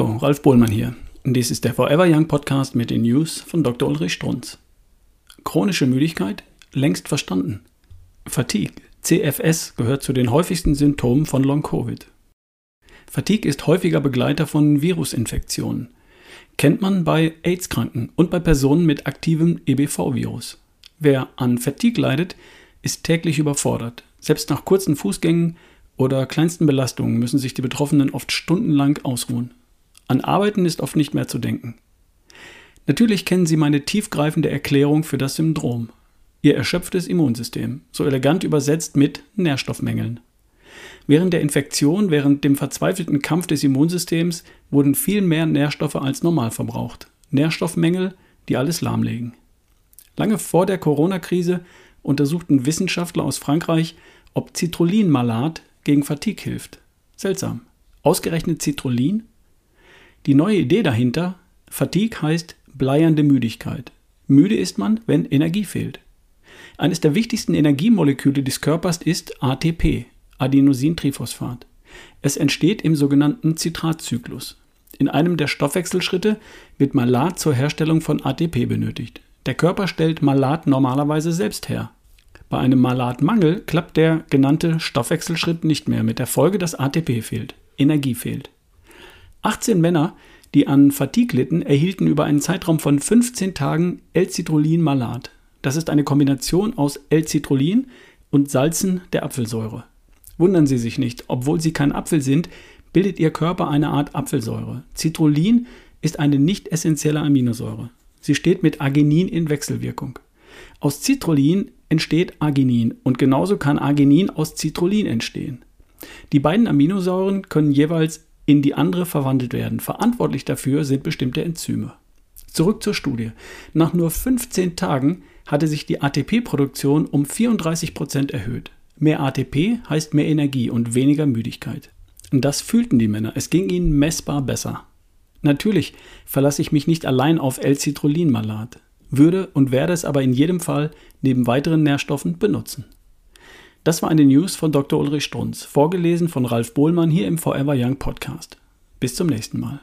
Ralf Bohlmann hier. Dies ist der Forever Young Podcast mit den News von Dr. Ulrich Strunz. Chronische Müdigkeit? Längst verstanden. Fatigue, CFS, gehört zu den häufigsten Symptomen von Long-Covid. Fatigue ist häufiger Begleiter von Virusinfektionen. Kennt man bei AIDS-Kranken und bei Personen mit aktivem EBV-Virus. Wer an Fatigue leidet, ist täglich überfordert. Selbst nach kurzen Fußgängen oder kleinsten Belastungen müssen sich die Betroffenen oft stundenlang ausruhen. An Arbeiten ist oft nicht mehr zu denken. Natürlich kennen Sie meine tiefgreifende Erklärung für das Syndrom. Ihr erschöpftes Immunsystem, so elegant übersetzt mit Nährstoffmängeln. Während der Infektion, während dem verzweifelten Kampf des Immunsystems wurden viel mehr Nährstoffe als normal verbraucht. Nährstoffmängel, die alles lahmlegen. Lange vor der Corona-Krise untersuchten Wissenschaftler aus Frankreich, ob Citrullin-Malat gegen Fatigue hilft. Seltsam. Ausgerechnet Citrullin? Die neue Idee dahinter, Fatigue heißt bleiernde Müdigkeit. Müde ist man, wenn Energie fehlt. Eines der wichtigsten Energiemoleküle des Körpers ist ATP, Adenosintriphosphat. Es entsteht im sogenannten Zitratzyklus. In einem der Stoffwechselschritte wird Malat zur Herstellung von ATP benötigt. Der Körper stellt Malat normalerweise selbst her. Bei einem Malatmangel klappt der genannte Stoffwechselschritt nicht mehr mit der Folge, dass ATP fehlt, Energie fehlt. 18 Männer, die an Fatigue litten, erhielten über einen Zeitraum von 15 Tagen L-Citrullin-Malat. Das ist eine Kombination aus L-Citrullin und Salzen der Apfelsäure. Wundern Sie sich nicht, obwohl Sie kein Apfel sind, bildet Ihr Körper eine Art Apfelsäure. Citrullin ist eine nicht essentielle Aminosäure. Sie steht mit Arginin in Wechselwirkung. Aus Citrullin entsteht Arginin und genauso kann Arginin aus Citrullin entstehen. Die beiden Aminosäuren können jeweils in die andere verwandelt werden. Verantwortlich dafür sind bestimmte Enzyme. Zurück zur Studie. Nach nur 15 Tagen hatte sich die ATP-Produktion um 34 Prozent erhöht. Mehr ATP heißt mehr Energie und weniger Müdigkeit. Das fühlten die Männer. Es ging ihnen messbar besser. Natürlich verlasse ich mich nicht allein auf L-Citrullin-Malat würde und werde es aber in jedem Fall neben weiteren Nährstoffen benutzen. Das war eine News von Dr. Ulrich Strunz, vorgelesen von Ralf Bohlmann hier im Forever Young Podcast. Bis zum nächsten Mal.